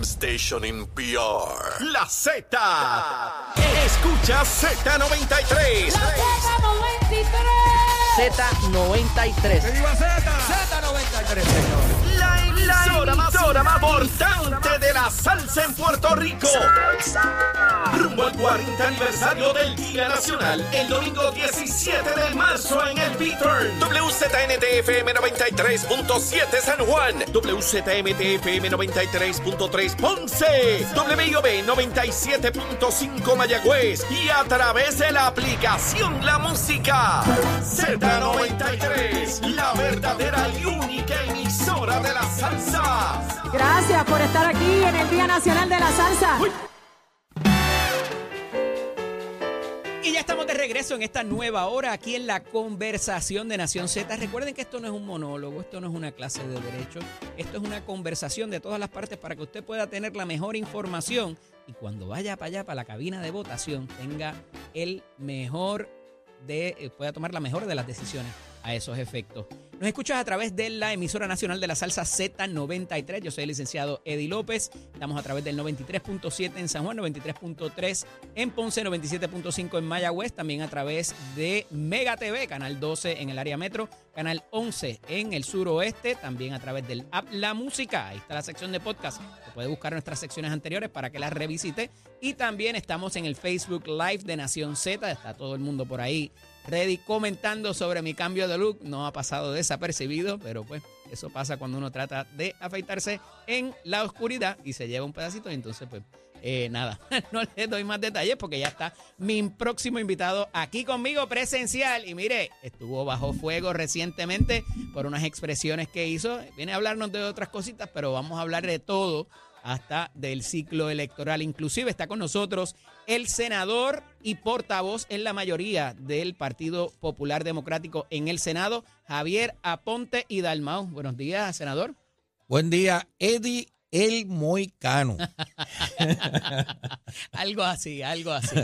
FM station in PR. La Z. Escucha Z93. Z93. Z93, señor. La emisora más, emisora más importante de la salsa en Puerto Rico. Rumbo al 40 aniversario del Día Nacional, el domingo 17 de marzo en el Beaturn. WZNTFM 93.7 San Juan. WZMTFM 93.3 Ponce. WIOB 97.5 Mayagüez. Y a través de la aplicación La Música. Z93, la verdadera y única emisora de la salsa. Gracias por estar aquí en el Día Nacional de la Salsa. Y ya estamos de regreso en esta nueva hora aquí en la conversación de Nación Z. Recuerden que esto no es un monólogo, esto no es una clase de derecho, esto es una conversación de todas las partes para que usted pueda tener la mejor información y cuando vaya para allá, para la cabina de votación, tenga el mejor de, eh, pueda tomar la mejor de las decisiones a esos efectos. Nos escuchas a través de la emisora nacional de la salsa Z93. Yo soy el licenciado Eddie López. Estamos a través del 93.7 en San Juan, 93.3 en Ponce, 97.5 en Mayagüez. También a través de Mega TV, canal 12 en el área metro, canal 11 en el suroeste. También a través del app La Música. Ahí está la sección de podcast. puede buscar nuestras secciones anteriores para que las revisite. Y también estamos en el Facebook Live de Nación Z. Está todo el mundo por ahí ready comentando sobre mi cambio de look. No ha pasado desapercibido, pero pues eso pasa cuando uno trata de afeitarse en la oscuridad y se lleva un pedacito y entonces pues eh, nada, no le doy más detalles porque ya está mi próximo invitado aquí conmigo presencial. Y mire, estuvo bajo fuego recientemente por unas expresiones que hizo. Viene a hablarnos de otras cositas, pero vamos a hablar de todo hasta del ciclo electoral. Inclusive está con nosotros el senador y portavoz en la mayoría del Partido Popular Democrático en el Senado, Javier Aponte y Dalmau. Buenos días, senador. Buen día, Eddie el Moicano. algo así, algo así.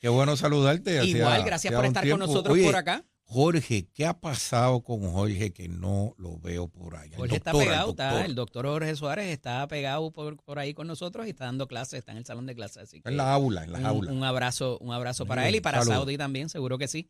Qué bueno saludarte. Igual, gracias por estar con nosotros por acá. Jorge, ¿qué ha pasado con Jorge que no lo veo por allá? Jorge está pegado, el doctor. el doctor Jorge Suárez está pegado por, ahí con nosotros y está dando clases, está en el salón de clases. Así en la aula, en la un, aula. Un abrazo, un abrazo para él y para Saudi también, seguro que sí.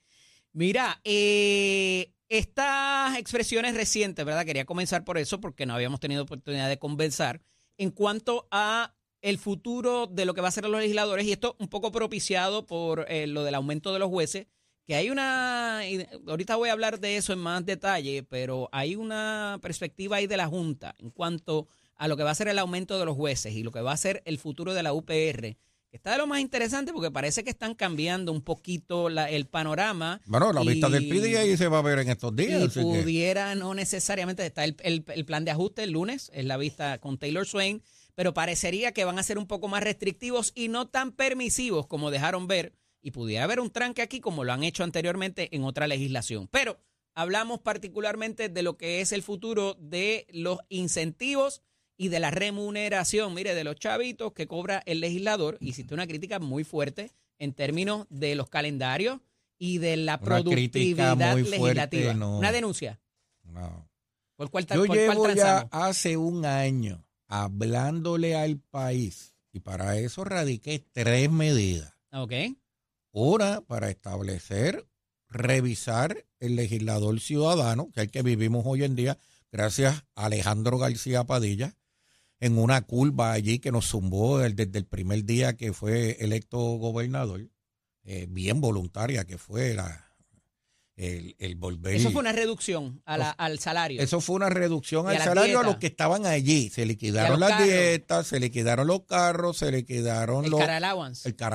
Mira, eh, estas expresiones recientes, ¿verdad? Quería comenzar por eso porque no habíamos tenido oportunidad de conversar en cuanto a el futuro de lo que va a ser los legisladores y esto un poco propiciado por eh, lo del aumento de los jueces que hay una, ahorita voy a hablar de eso en más detalle, pero hay una perspectiva ahí de la Junta en cuanto a lo que va a ser el aumento de los jueces y lo que va a ser el futuro de la UPR, que está de lo más interesante porque parece que están cambiando un poquito el panorama. Bueno, la vista del PDA se va a ver en estos días. Y pudiera no necesariamente, está el, el, el plan de ajuste el lunes, es la vista con Taylor Swain, pero parecería que van a ser un poco más restrictivos y no tan permisivos como dejaron ver y pudiera haber un tranque aquí como lo han hecho anteriormente en otra legislación. Pero hablamos particularmente de lo que es el futuro de los incentivos y de la remuneración, mire, de los chavitos que cobra el legislador. Hiciste una crítica muy fuerte en términos de los calendarios y de la productividad legislativa. Una denuncia. No. ¿Por cuál, Yo llevo ya hace un año hablándole al país y para eso radiqué tres medidas. Ok. Una, para establecer, revisar el legislador ciudadano, que es el que vivimos hoy en día, gracias a Alejandro García Padilla, en una curva allí que nos zumbó desde el primer día que fue electo gobernador, eh, bien voluntaria que fue el, el, volver. Eso fue una reducción al salario. Eso fue una reducción al salario a los que estaban allí. Se liquidaron las dietas, se liquidaron los carros, se liquidaron los. Car allowance. El car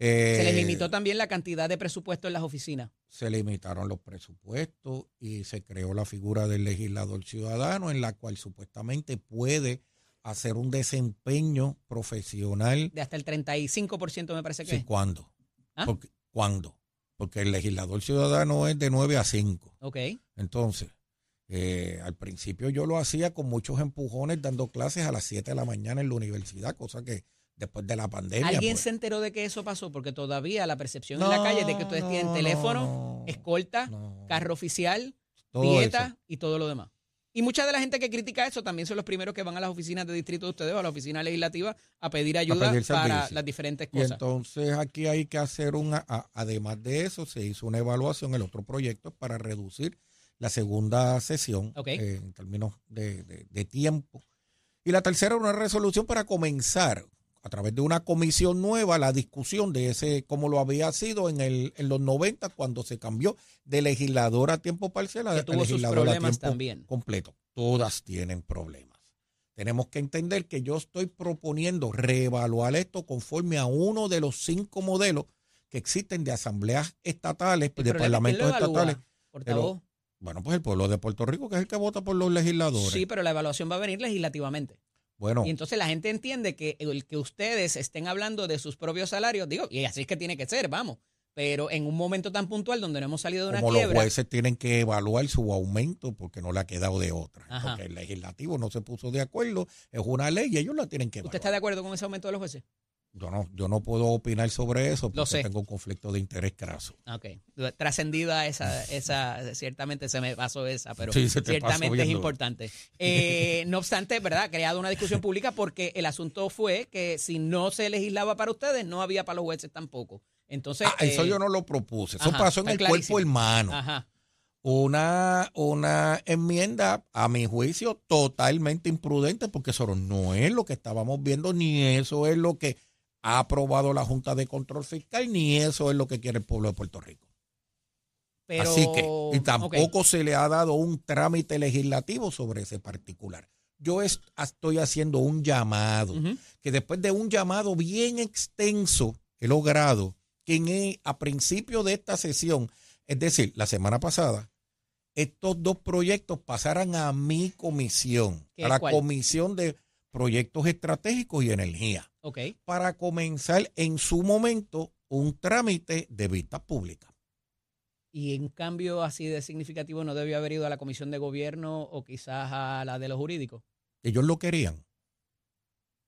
allowance se les limitó también la cantidad de presupuesto en las oficinas. Se limitaron los presupuestos y se creó la figura del legislador ciudadano en la cual supuestamente puede hacer un desempeño profesional. De hasta el 35% me parece que. Sí, ¿cuándo? ¿Ah? Porque, ¿Cuándo? Porque el legislador ciudadano es de 9 a 5. Ok. Entonces, eh, al principio yo lo hacía con muchos empujones dando clases a las 7 de la mañana en la universidad, cosa que después de la pandemia. ¿Alguien pues. se enteró de que eso pasó? Porque todavía la percepción en la calle es de que ustedes tienen teléfono, escolta, carro oficial, dieta y todo lo demás. Y mucha de la gente que critica eso también son los primeros que van a las oficinas de distrito de ustedes o a la oficina legislativa a pedir ayuda para las diferentes Y cosas. entonces aquí hay que hacer una, a- además de eso, se hizo una evaluación, el otro proyecto, para reducir la segunda sesión eh, en términos de, de- de tiempo. Y la tercera, una resolución para comenzar a través de una comisión nueva la discusión de ese, como lo había sido en, el, en los 90 cuando se cambió de legislador a tiempo parcial a, tuvo sus legislador a problemas tiempo también. completo. Todas tienen problemas. Tenemos que entender que yo estoy proponiendo reevaluar esto conforme a uno de los cinco modelos que existen de asambleas estatales, de problema es, ¿quién parlamentos evalúa? estatales. Portavoz. Bueno, pues el pueblo de Puerto Rico, que es el que vota por los legisladores. Sí, pero la evaluación va a venir legislativamente. Bueno, Y entonces la gente entiende que el que ustedes estén hablando de sus propios salarios, digo, y así es que tiene que ser, vamos. Pero en un momento tan puntual donde no hemos salido de una como los jueces tienen que evaluar su aumento porque no le ha quedado de otra. Ajá. Porque el legislativo no se puso de acuerdo, es una ley y ellos la tienen que ¿usted evaluar. está de acuerdo con ese aumento de los jueces? Yo no, yo no puedo opinar sobre eso porque Lo sé. tengo un conflicto de interés craso. Ok, trascendida esa, esa, ciertamente se me pasó esa, pero Sí, se te pasó ciertamente es viendo. importante. Eh, no obstante, ¿verdad? Ha creado una discusión pública porque el asunto fue que si no se legislaba para ustedes, no había para los jueces tampoco. Entonces, Ah, eso eh, yo no lo propuse. Eso ajá, pasó en el clarísimo. cuerpo hermano. Ajá. Una, una enmienda, a mi juicio, totalmente imprudente, porque eso no es lo que estábamos viendo, ni eso es lo que ha aprobado la Junta de Control Fiscal, ni eso es lo que quiere el pueblo de Puerto Rico. Pero, Así que, y tampoco se le ha dado un trámite legislativo sobre ese particular. Yo es- estoy haciendo un llamado, que después de un llamado bien extenso, he logrado que en el- a principio de esta sesión, es decir, la semana pasada, estos dos proyectos pasaran a mi comisión, ¿Qué a la cuál? Comisión de Proyectos Estratégicos y Energía, Para comenzar en su momento un trámite de vistas públicas. Y en cambio así de significativo no debió haber ido a la comisión de gobierno o quizás a la de los jurídicos. Ellos lo querían.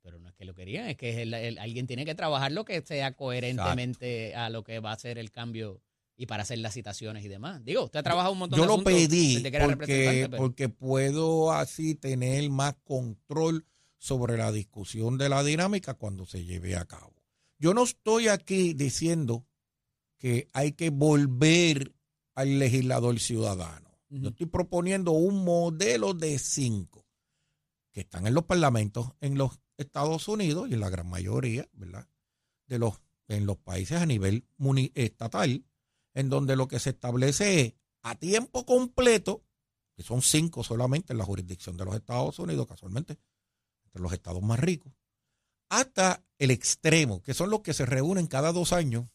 Pero no es que lo querían, es que el- el- alguien tiene que trabajar lo que sea coherentemente a lo que va a ser el cambio y para hacer las citaciones y demás. Digo, usted ha trabajado un montón Yo de lo asuntos pedí pero- porque puedo así tener más control sobre la discusión de la dinámica cuando se lleve a cabo. Yo no estoy aquí diciendo que hay que volver al legislador ciudadano. Yo estoy proponiendo un modelo de cinco que están en los parlamentos en los Estados Unidos y en la gran mayoría, ¿verdad? De los en los países a nivel estatal, en donde lo que se establece es a tiempo completo, que son cinco solamente en la jurisdicción de los Estados Unidos, casualmente, los estados más ricos, hasta el extremo, que son los que se reúnen cada dos años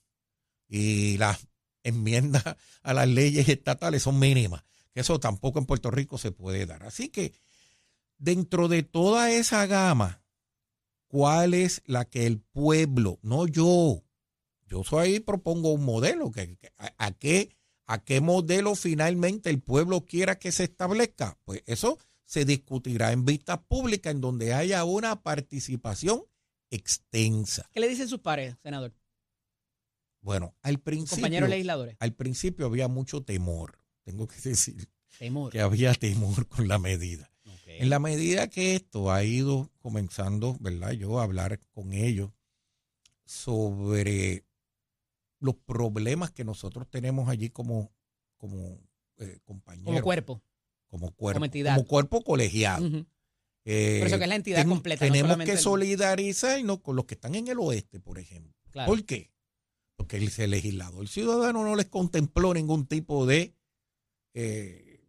y las enmiendas a las leyes estatales son mínimas, que eso tampoco en Puerto Rico se puede dar. Así que dentro de toda esa gama, ¿cuál es la que el pueblo, no yo, yo soy propongo un modelo, que, a qué, ¿a qué modelo finalmente el pueblo quiera que se establezca? Pues eso se discutirá en vistas públicas en donde haya una participación extensa. ¿Qué le dicen sus pares, senador? Bueno, al principio, Compañeros legisladores. al principio había mucho temor, tengo que decir Temor. que había temor con la medida. En la medida que esto ha ido comenzando, ¿verdad? Yo a hablar con ellos sobre los problemas que nosotros tenemos allí como, como eh, compañeros, Como cuerpo. Como cuerpo, como entidad. como cuerpo colegiado. Eh, Por eso que es la entidad ten- completa. Tenemos que el- solidarizarnos con los que están en el oeste, por ejemplo. Claro. ¿Por qué? Porque el, el legislador ciudadano no les contempló ningún tipo de eh,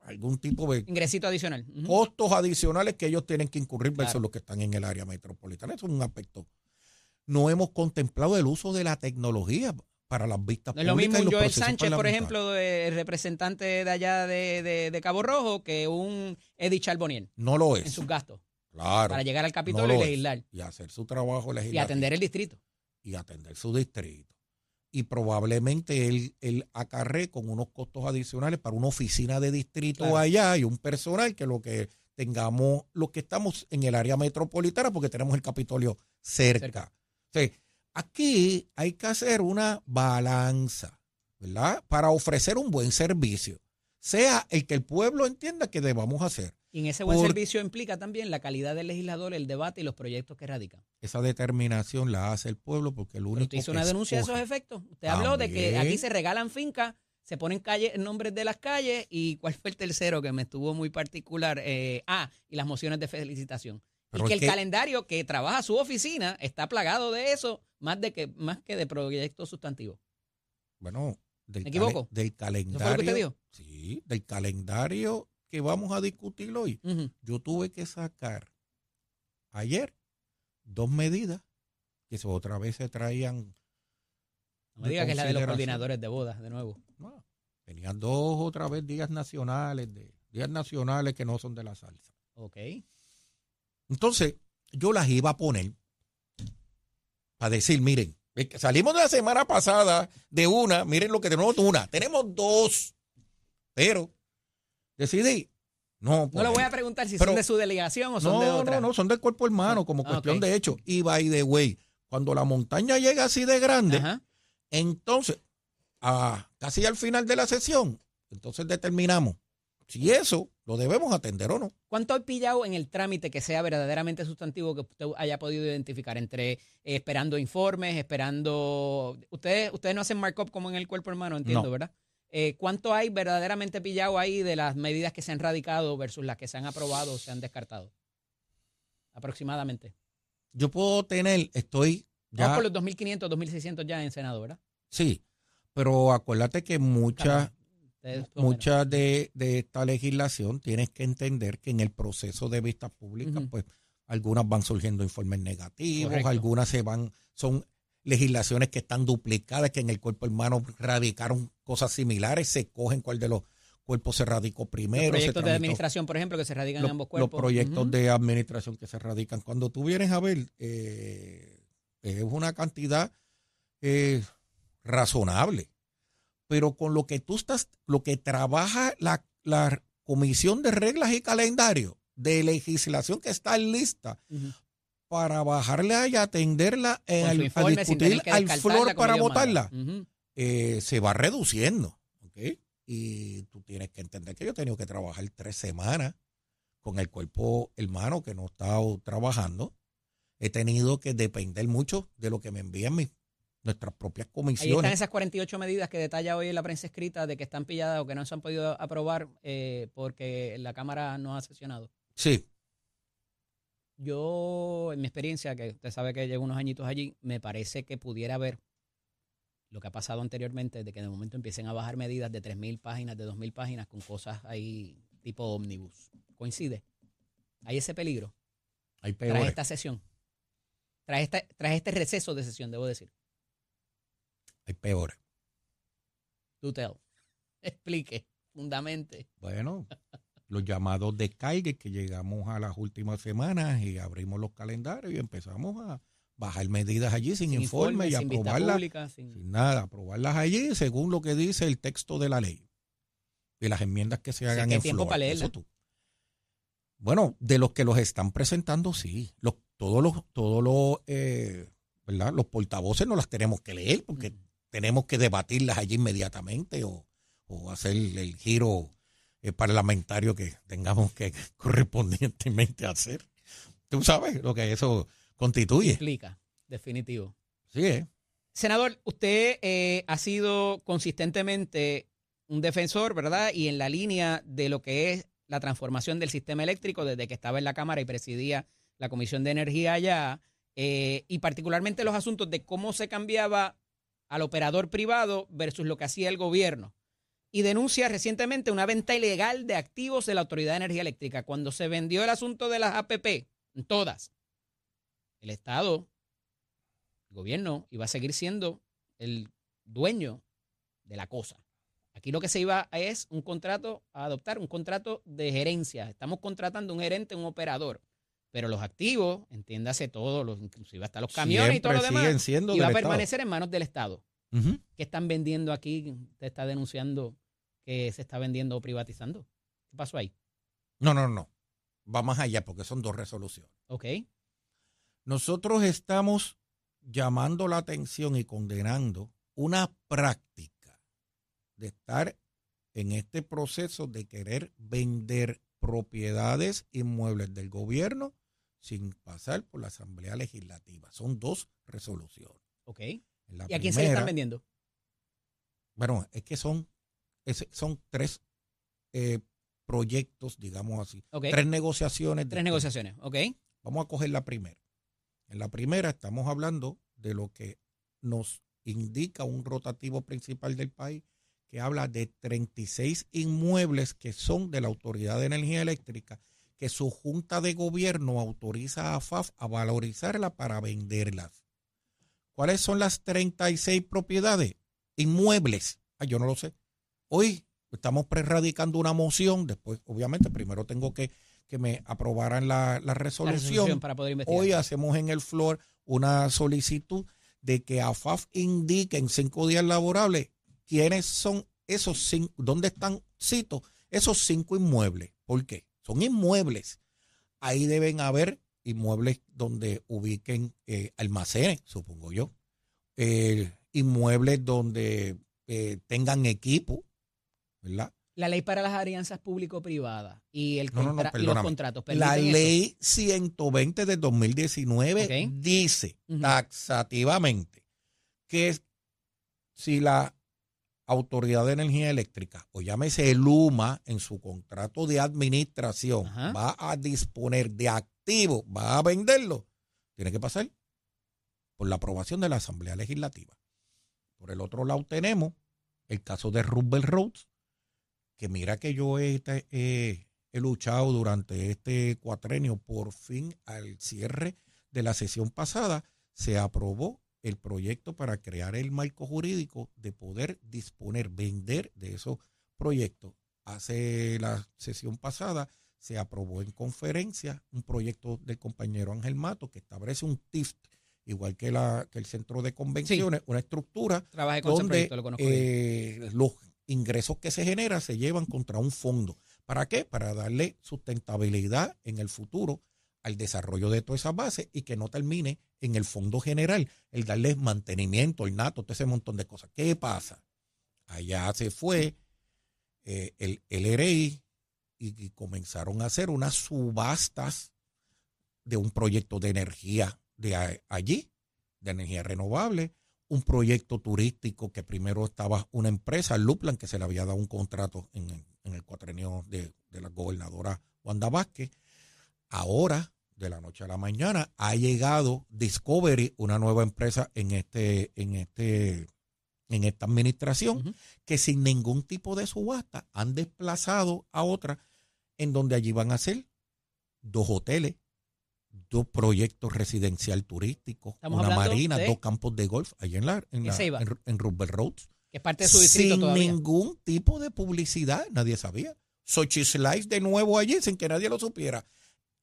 algún tipo de Ingresito adicional. Costos adicionales que ellos tienen que incurrir versus Claro. los que están en el área metropolitana. Eso es un aspecto. No hemos contemplado el uso de la tecnología para las vistas No es lo mismo y Joel Sánchez, por ejemplo, el representante de allá de, de- de Cabo Rojo, que un Eddie Charboniel No lo en es. sus gastos Claro. para llegar al Capitolio no y es. legislar Y hacer su trabajo y legislativo. atender el distrito. y atender su distrito. Y probablemente él, él acarre con unos costos adicionales para una oficina de distrito Claro. allá y un personal que lo que tengamos, los que estamos en el área metropolitana, porque tenemos el Capitolio cerca. Cerca. O sea, aquí hay que hacer una balanza, ¿verdad? Para ofrecer un buen servicio. sea el que el pueblo entienda que debamos hacer. Y en ese buen Por- servicio implica también la calidad del legislador, el debate y los proyectos que radican. Esa determinación la hace el pueblo porque el único usted hizo una denuncia de esos efectos. Usted habló de que aquí se regalan fincas, se ponen calle, nombres de las calles y cuál fue el tercero que me estuvo muy particular. Eh, ah, y las mociones de felicitación. Y que el que- calendario que trabaja su oficina está plagado de eso, más de que más que de proyectos sustantivos. Bueno, del, ¿Me equivoco? del ¿Eso fue lo calendario. que usted dijo? Sí, del calendario que vamos a discutir hoy. Yo tuve que sacar ayer dos medidas que otra vez se traían. No me diga que es la de los coordinadores de bodas, de nuevo. No, tenían dos otra vez días nacionales, de, días nacionales que no son de la salsa. Ok. Entonces, yo las iba a poner para decir, miren, salimos de la semana pasada de una, miren lo que tenemos una, tenemos dos, pero decidí, no, No le voy a preguntar si Pero- son de su delegación o son de otra. no, no, son del cuerpo hermano, como Ah, cuestión de hecho. Y by the way, cuando la montaña llega así de grande, Ajá. entonces, a, casi al final de la sesión, entonces determinamos si eso lo debemos atender o no. ¿Cuánto ha pillado en el trámite que sea verdaderamente sustantivo que usted haya podido identificar entre eh, esperando informes, esperando... Ustedes, ustedes no hacen markup como en el cuerpo hermano, entiendo, No. ¿verdad? Eh, ¿Cuánto hay verdaderamente pillado ahí de las medidas que se han radicado versus las que se han aprobado o se han descartado? Aproximadamente. Yo puedo tener, estoy Vamos ya, por los 2.500, 2.600 ya en Senado, ¿verdad? sí, pero acuérdate que muchas mucha de, de esta legislación tienes que entender que en el proceso de vistas públicas, pues algunas van surgiendo informes negativos, Correcto. algunas se van, son legislaciones que están duplicadas, que en el cuerpo hermano radicaron cosas similares, se cogen cuál de los cuerpos se radicó primero. Los se proyectos de administración, por ejemplo, que se radican los, en ambos los cuerpos. proyectos Ujú. de administración que se radican. Cuando tú vienes a ver, eh, es una cantidad eh, razonable. Pero con lo que tú estás, lo que trabaja la, la Comisión de Reglas y Calendario de legislación que está lista para bajarla y atenderla en su al- a informe discutir al flor para votarla, eh, se va reduciendo. Y tú tienes que entender que yo he tenido que trabajar tres semanas con el cuerpo hermano que no he estado trabajando. He tenido que depender mucho de lo que me envían mis, nuestras propias Ahí están comisiones. esas 48 medidas que detalla hoy en la prensa escrita de que están pilladas o que no se han podido aprobar eh, porque la Cámara no ha sesionado. Sí, Yo, en mi experiencia, que usted sabe que llevo unos añitos allí, me parece que pudiera haber lo que ha pasado anteriormente, de que de momento empiecen a bajar medidas de 3.000 páginas, de 2.000 páginas, con cosas ahí tipo ómnibus. ¿Coincide? Hay ese peligro hay tras peores. esta sesión. Tras, esta, tras este receso de sesión, debo decir. Hay peores. Do tell. Explique, fundamente. Bueno, los llamados descargues que llegamos a las últimas semanas y abrimos los calendarios y empezamos a bajar medidas allí sin, informe y sin aprobarlas pública, sin- sin nada, aprobarlas allí según lo que dice el texto de la ley y las enmiendas que se Sí, hagan hay en tiempo flor, para leerla. eso tú. Bueno, de los que los están presentando, sí. Los, todos los, todos los, eh, ¿verdad? Los portavoces no las tenemos que leer porque tenemos que debatirlas allí inmediatamente o, o hacer el giro eh, parlamentario que tengamos que correspondientemente hacer. Tú sabes lo que eso constituye. implica, definitivo. Sí, ¿eh? Senador, usted eh, ha sido consistentemente un defensor, ¿verdad? Y en la línea de lo que es la transformación del sistema eléctrico desde que estaba en la Cámara y presidía la Comisión de Energía allá, eh, y particularmente los asuntos de cómo se cambiaba al operador privado versus lo que hacía el gobierno. Y denuncia recientemente una venta ilegal de activos de la Autoridad de Energía Eléctrica. Cuando se vendió el asunto de las APP, todas, el Estado el gobierno iba a seguir siendo el dueño de la cosa. Aquí lo que se iba a es un contrato a adoptar, un contrato de gerencia. Estamos contratando un gerente, un operador. Pero los activos, entiéndase todo, los, inclusive hasta los camiones y todo lo demás, siendo iba a Estado. permanecer en manos del Estado. Ujú. ¿Qué están vendiendo aquí? Usted está denunciando que se está vendiendo o privatizando. ¿Qué pasó ahí? No, no, no. Va más allá porque son dos resoluciones. Ok. Nosotros estamos llamando la atención y condenando una práctica de estar en este proceso de querer vender propiedades inmuebles del gobierno sin pasar por la Asamblea Legislativa. Son dos resoluciones. Ok. La ¿Y a quién se le están vendiendo? Bueno, es que son, es- son tres eh, proyectos, digamos así. Tres negociaciones. Tres negociaciones. Ok. Vamos a coger la primera. En la primera estamos hablando de lo que nos indica un rotativo principal del país que habla de 36 inmuebles que son de la Autoridad de Energía Eléctrica, que su junta de gobierno autoriza a FAF a valorizarla para venderlas. ¿Cuáles son las 36 propiedades? Inmuebles. Ah, yo no lo sé. Hoy estamos prerradicando una moción, después, obviamente, primero tengo que que me aprobaran la, la La resolución. resolución para poder. Hoy hacemos en el floor una solicitud de que AFAF indique en cinco días laborables quiénes son esos cinco, dónde están, cito, esos cinco inmuebles. ¿Por qué? Son inmuebles. Ahí deben haber inmuebles donde ubiquen eh, almacenes, supongo yo. Eh, inmuebles donde eh, tengan equipo, ¿verdad? La ley para las alianzas público-privadas y, el No, no, no, contra- y los contratos. La ¿permiten eso? ley 120 de 2019 Ok. dice taxativamente que si la Autoridad de Energía Eléctrica, o llámese el UMA, en su contrato de administración, Ajá. va a disponer de activos, va a venderlo, tiene que pasar por la aprobación de la Asamblea Legislativa. Por el otro lado tenemos el caso de Roosevelt Roads, que mira que yo he, he- he luchado durante este cuatrenio, por fin al cierre de la sesión pasada, se aprobó el proyecto para crear el marco jurídico de poder disponer, vender de esos proyectos. Hace la sesión pasada se aprobó en conferencia un proyecto del compañero Ángel Mato que establece un TIFT, igual que, la, que el centro de convenciones, una estructura Trabajé con ese donde proyecto, lo eh, los ingresos que se generan se llevan contra un fondo. ¿Para qué? Para darle sustentabilidad en el futuro al desarrollo de todas esas bases y que no termine en el fondo general, el darle mantenimiento, el nato, todo ese montón de cosas. ¿Qué pasa? Allá se fue eh, el LRI y, y comenzaron a hacer unas subastas de un proyecto de energía de a- allí, de energía renovable, un proyecto turístico que primero estaba una empresa, Luplan, que se le había dado un contrato en, el- en el cuatrenio de, de la gobernadora Wanda Vázquez. Ahora, de la noche a la mañana, ha llegado Discovery, una nueva empresa en este, en este, en esta administración, que sin ningún tipo de subasta han desplazado a otra, en donde allí van a ser dos hoteles, dos proyectos residencial turísticos, Estamos una marina, de- dos campos de golf, allá en la, en, la- Ceiba. en, en Roosevelt Roads. Que es parte de su distrito sin todavía. ningún tipo de publicidad, nadie sabía. Sochi Slice de nuevo allí sin que nadie lo supiera.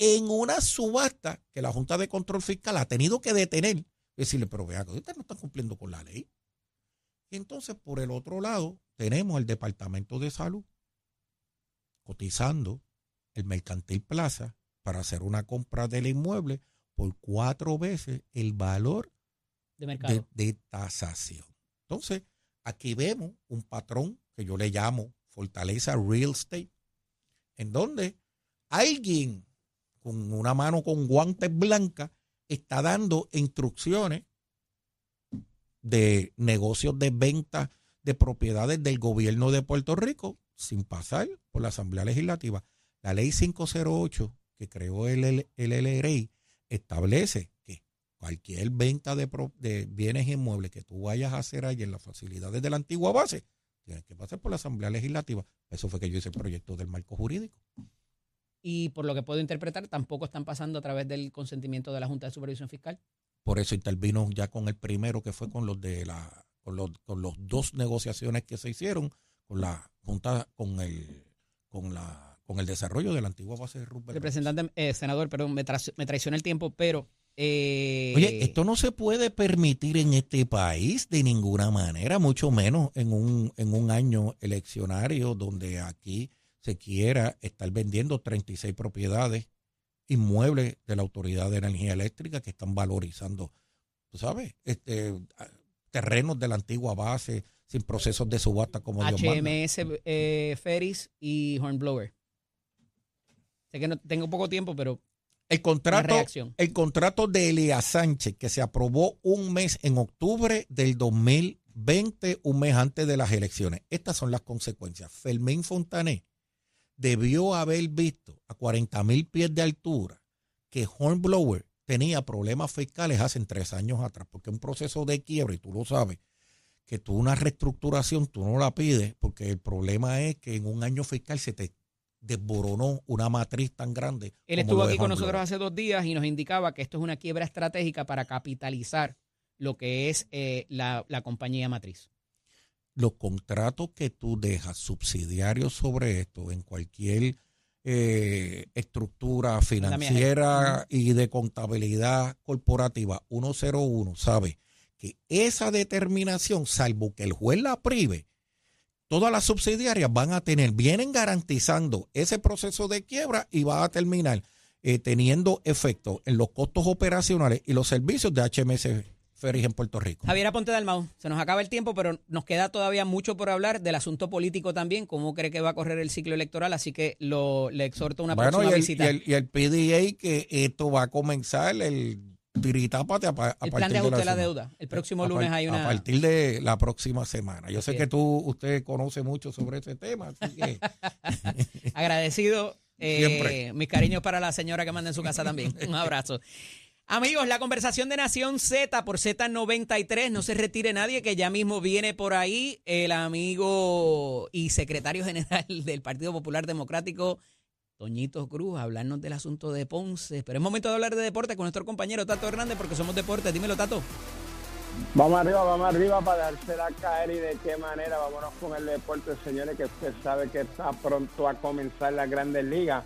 En una subasta que la Junta de Control Fiscal ha tenido que detener, decirle, pero vea, ustedes no están cumpliendo con la ley. Y entonces, por el otro lado, tenemos el Departamento de Salud cotizando el Mercantil Plaza para hacer una compra del inmueble por cuatro veces el valor de mercado. de, de tasación. Entonces, aquí vemos un patrón que yo le llamo fortaleza real estate, en donde alguien con una mano con guantes blancas está dando instrucciones de negocios de venta de propiedades del gobierno de Puerto Rico sin pasar por la Asamblea Legislativa. La ley 508 que creó el, LRI establece que cualquier venta de, de bienes inmuebles que tú vayas a hacer ahí en las facilidades de la antigua base, tienes que pasar por la Asamblea Legislativa. Eso fue que yo hice el proyecto del marco jurídico. Y por lo que puedo interpretar, tampoco están pasando a través del consentimiento de la Junta de Supervisión Fiscal. Por eso intervino ya con el primero que fue con los de la con los, con los dos negociaciones que se hicieron con la junta con el con la con el desarrollo de la antigua base de Roosevelt. Representante, eh, senador, perdón, me, tra- me traiciona el tiempo, pero... eh, Oye, esto no se puede permitir en este país de ninguna manera, mucho menos en un, en un año eleccionario donde aquí se quiera estar vendiendo 36 propiedades inmuebles de la Autoridad de Energía Eléctrica que están valorizando, tú sabes, este, terrenos de la antigua base, sin procesos de subasta como Dios manda. HMS, eh, Ferris y Hornblower. Sé que no tengo poco tiempo, pero El contrato, el contrato de Elías Sánchez, que se aprobó un mes en octubre del 2020, un mes antes de las elecciones. Estas son las consecuencias. Fermín Fontané debió haber visto a 40 mil pies de altura que Hornblower tenía problemas fiscales hace tres años atrás, porque un proceso de quiebra, y tú lo sabes, que tú una reestructuración, tú no la pides, porque el problema es que en un año fiscal se te desboronó una matriz tan grande. Él estuvo aquí con nosotros hace dos días y nos indicaba que esto es una quiebra estratégica para capitalizar lo que es eh, la, la compañía matriz. Los contratos que tú dejas subsidiarios sobre esto en cualquier eh, estructura financiera y de contabilidad corporativa 101 sabe que esa determinación, salvo que el juez la prive, todas las subsidiarias van a tener, vienen garantizando ese proceso de quiebra y va a terminar eh, teniendo efecto en los costos operacionales y los servicios de HMS Ferries en Puerto Rico. Javier Aponte Dalmau, se nos acaba el tiempo, pero nos queda todavía mucho por hablar del asunto político también, cómo cree que va a correr el ciclo electoral, así que lo, le exhorto a una Bueno, próxima y el, visita. y, el, y el PDA que esto va a comenzar el tiritápate a, a El partir plan de de ajuste de la semana. deuda. El próximo A lunes hay A una... partir de la próxima semana. Yo sé que tú, usted conoce mucho sobre ese tema, así que Agradecido. eh, mis cariños para la señora que manda en su casa también. Un abrazo. Amigos, la conversación de Nación Z por Z93. No se retire nadie, que ya mismo viene por ahí el amigo y secretario general del Partido Popular Democrático, Toñito Cruz, a hablarnos del asunto de Ponce. Pero es momento de hablar de deporte con nuestro compañero Tato Hernández, porque somos deporte. Dímelo, Tato. Vamos arriba, vamos arriba para dársela caer y de qué manera. Vámonos con el deporte, señores, que usted sabe que está pronto a comenzar las grandes ligas.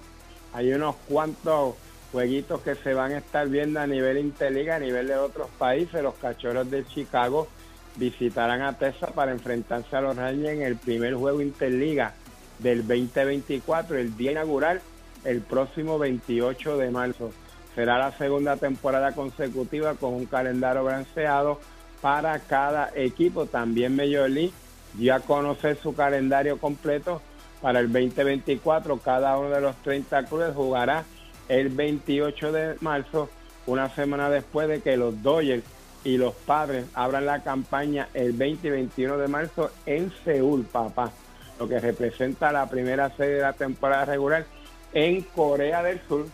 Hay unos cuantos jueguitos que se van a estar viendo a nivel interliga, a nivel de otros países. Los cachorros de Chicago visitarán a Texas para enfrentarse a los Rangers en el primer juego interliga del 2024, el día inaugural, el próximo 28 de marzo. Será la segunda temporada consecutiva con un calendario balanceado para cada equipo. También Major League dio a conocer su calendario completo para el 2024. Cada uno de los 30 clubes jugará el 28 de marzo, una semana después de que los Dodgers y los Padres abran la campaña el 20 y 21 de marzo en Seúl, papá, lo que representa la primera serie de la temporada regular en Corea del Sur.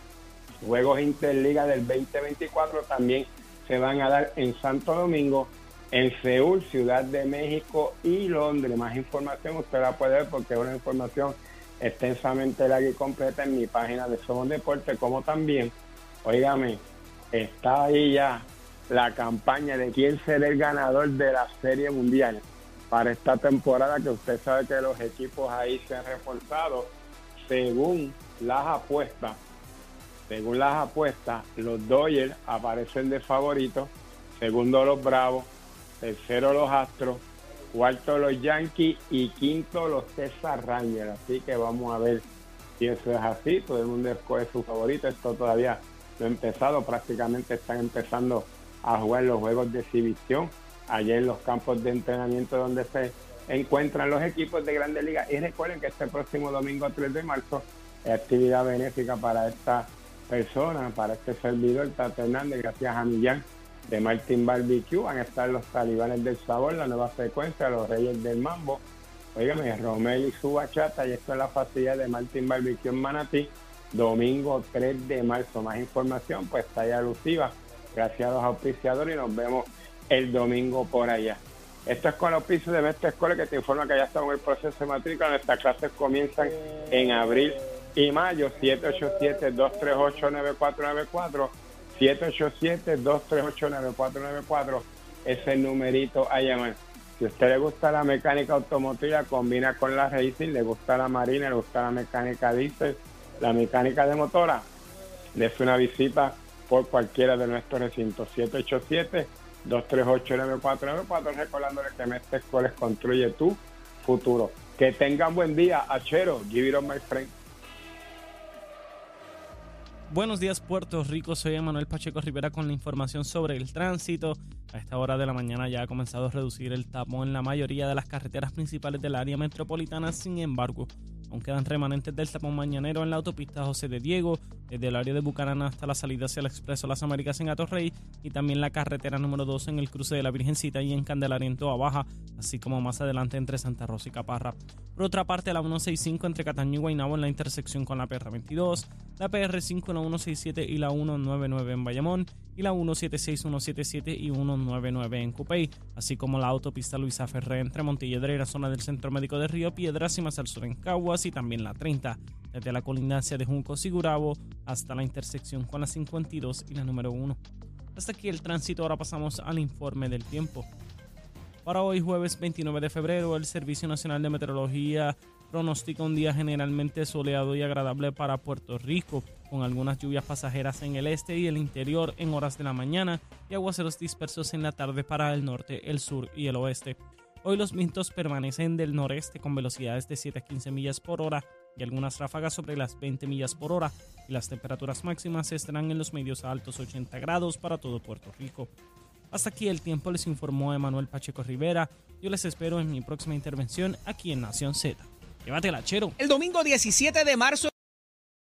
Juegos Interliga del 2024 también se van a dar en Santo Domingo, en Seúl, Ciudad de México y Londres. Más información usted la puede ver porque es una información extensamente larga y completa en mi página de Somos Deporte, como también, óigame, está ahí ya la campaña de quién será el ganador de la Serie Mundial para esta temporada, que usted sabe que los equipos ahí se han reforzado según las apuestas. Según las apuestas, los Dodgers aparecen de favoritos, segundo los Bravos, tercero los Astros, cuarto los Yankees y quinto los Texas Rangers. Así que vamos a ver si eso es así. Todo el mundo escoge su favorito. Esto todavía no ha empezado. Prácticamente están empezando a jugar los juegos de exhibición. Ayer en los campos de entrenamiento donde se encuentran los equipos de Grandes Ligas. Y recuerden que este próximo domingo 3 de marzo es actividad benéfica para esta persona, para este servidor, Tato Hernández, gracias a Millán de Martin Barbecue. Van a estar los talibanes del sabor, la nueva secuencia, los reyes del mambo. Óigame, Romel y su bachata, y esto es la facilidad de Martin Barbecue en Manatí, domingo 3 de marzo. Más información, pues está ahí alusiva. Gracias a los auspiciadores y nos vemos el domingo por allá. Esto es con el auspicio de Mestre Escuela que te informa que ya estamos en el proceso de matrícula. Nuestras clases comienzan en abril y mayo. 787-238-9494. 787-238-9494 es el numerito a llamar. Si a usted le gusta la mecánica automotriz, combina con la racing, le gusta la marina, le gusta la mecánica diésel, la mecánica de motora, dése una visita por cualquiera de nuestros recintos. 787-238-9494, recordándole que Mestre Escuelas construye tu futuro. Que tengan buen día, Achero. Give it on my friend. Buenos días Puerto Rico, soy Manuel Pacheco Rivera con la información sobre el tránsito. A esta hora de la mañana ya ha comenzado a reducir el tapón en la mayoría de las carreteras principales del área metropolitana, sin embargo, aún quedan remanentes del tapón mañanero en la autopista José de Diego, desde el área de Bucarana hasta la salida hacia el Expreso Las Américas en Atorrey y también la carretera número 2 en el cruce de la Virgencita y en Candelaria en Toa Baja, así como más adelante entre Santa Rosa y Caparra. Por otra parte, la 165 entre Cataño y Guaynabo en la intersección con la PR22, la PR5 en 167 y la 199 en Bayamón y la 176, 177 y 199 en Cupey, así como la autopista Luisa Ferré entre Montelledra y la zona del Centro Médico de Río Piedras y más al sur en Caguas y también la 30, desde la colindancia de Juncos y Gurabo hasta la intersección con la 52 y la número 1. Hasta aquí el tránsito, ahora pasamos al informe del tiempo. Para hoy jueves 29 de febrero, el Servicio Nacional de Meteorología pronostica un día generalmente soleado y agradable para Puerto Rico, con algunas lluvias pasajeras en el este y el interior en horas de la mañana y aguaceros dispersos en la tarde para el norte, el sur y el oeste. Hoy los vientos permanecen del noreste con velocidades de 7 a 15 millas por hora y algunas ráfagas sobre las 20 millas por hora y las temperaturas máximas estarán en los medios a altos 80 grados para todo Puerto Rico. Hasta aquí el tiempo les informó Emanuel Pacheco Rivera. Yo les espero en mi próxima intervención aquí en Nación Z. Llévatela, chero. El domingo 17 de marzo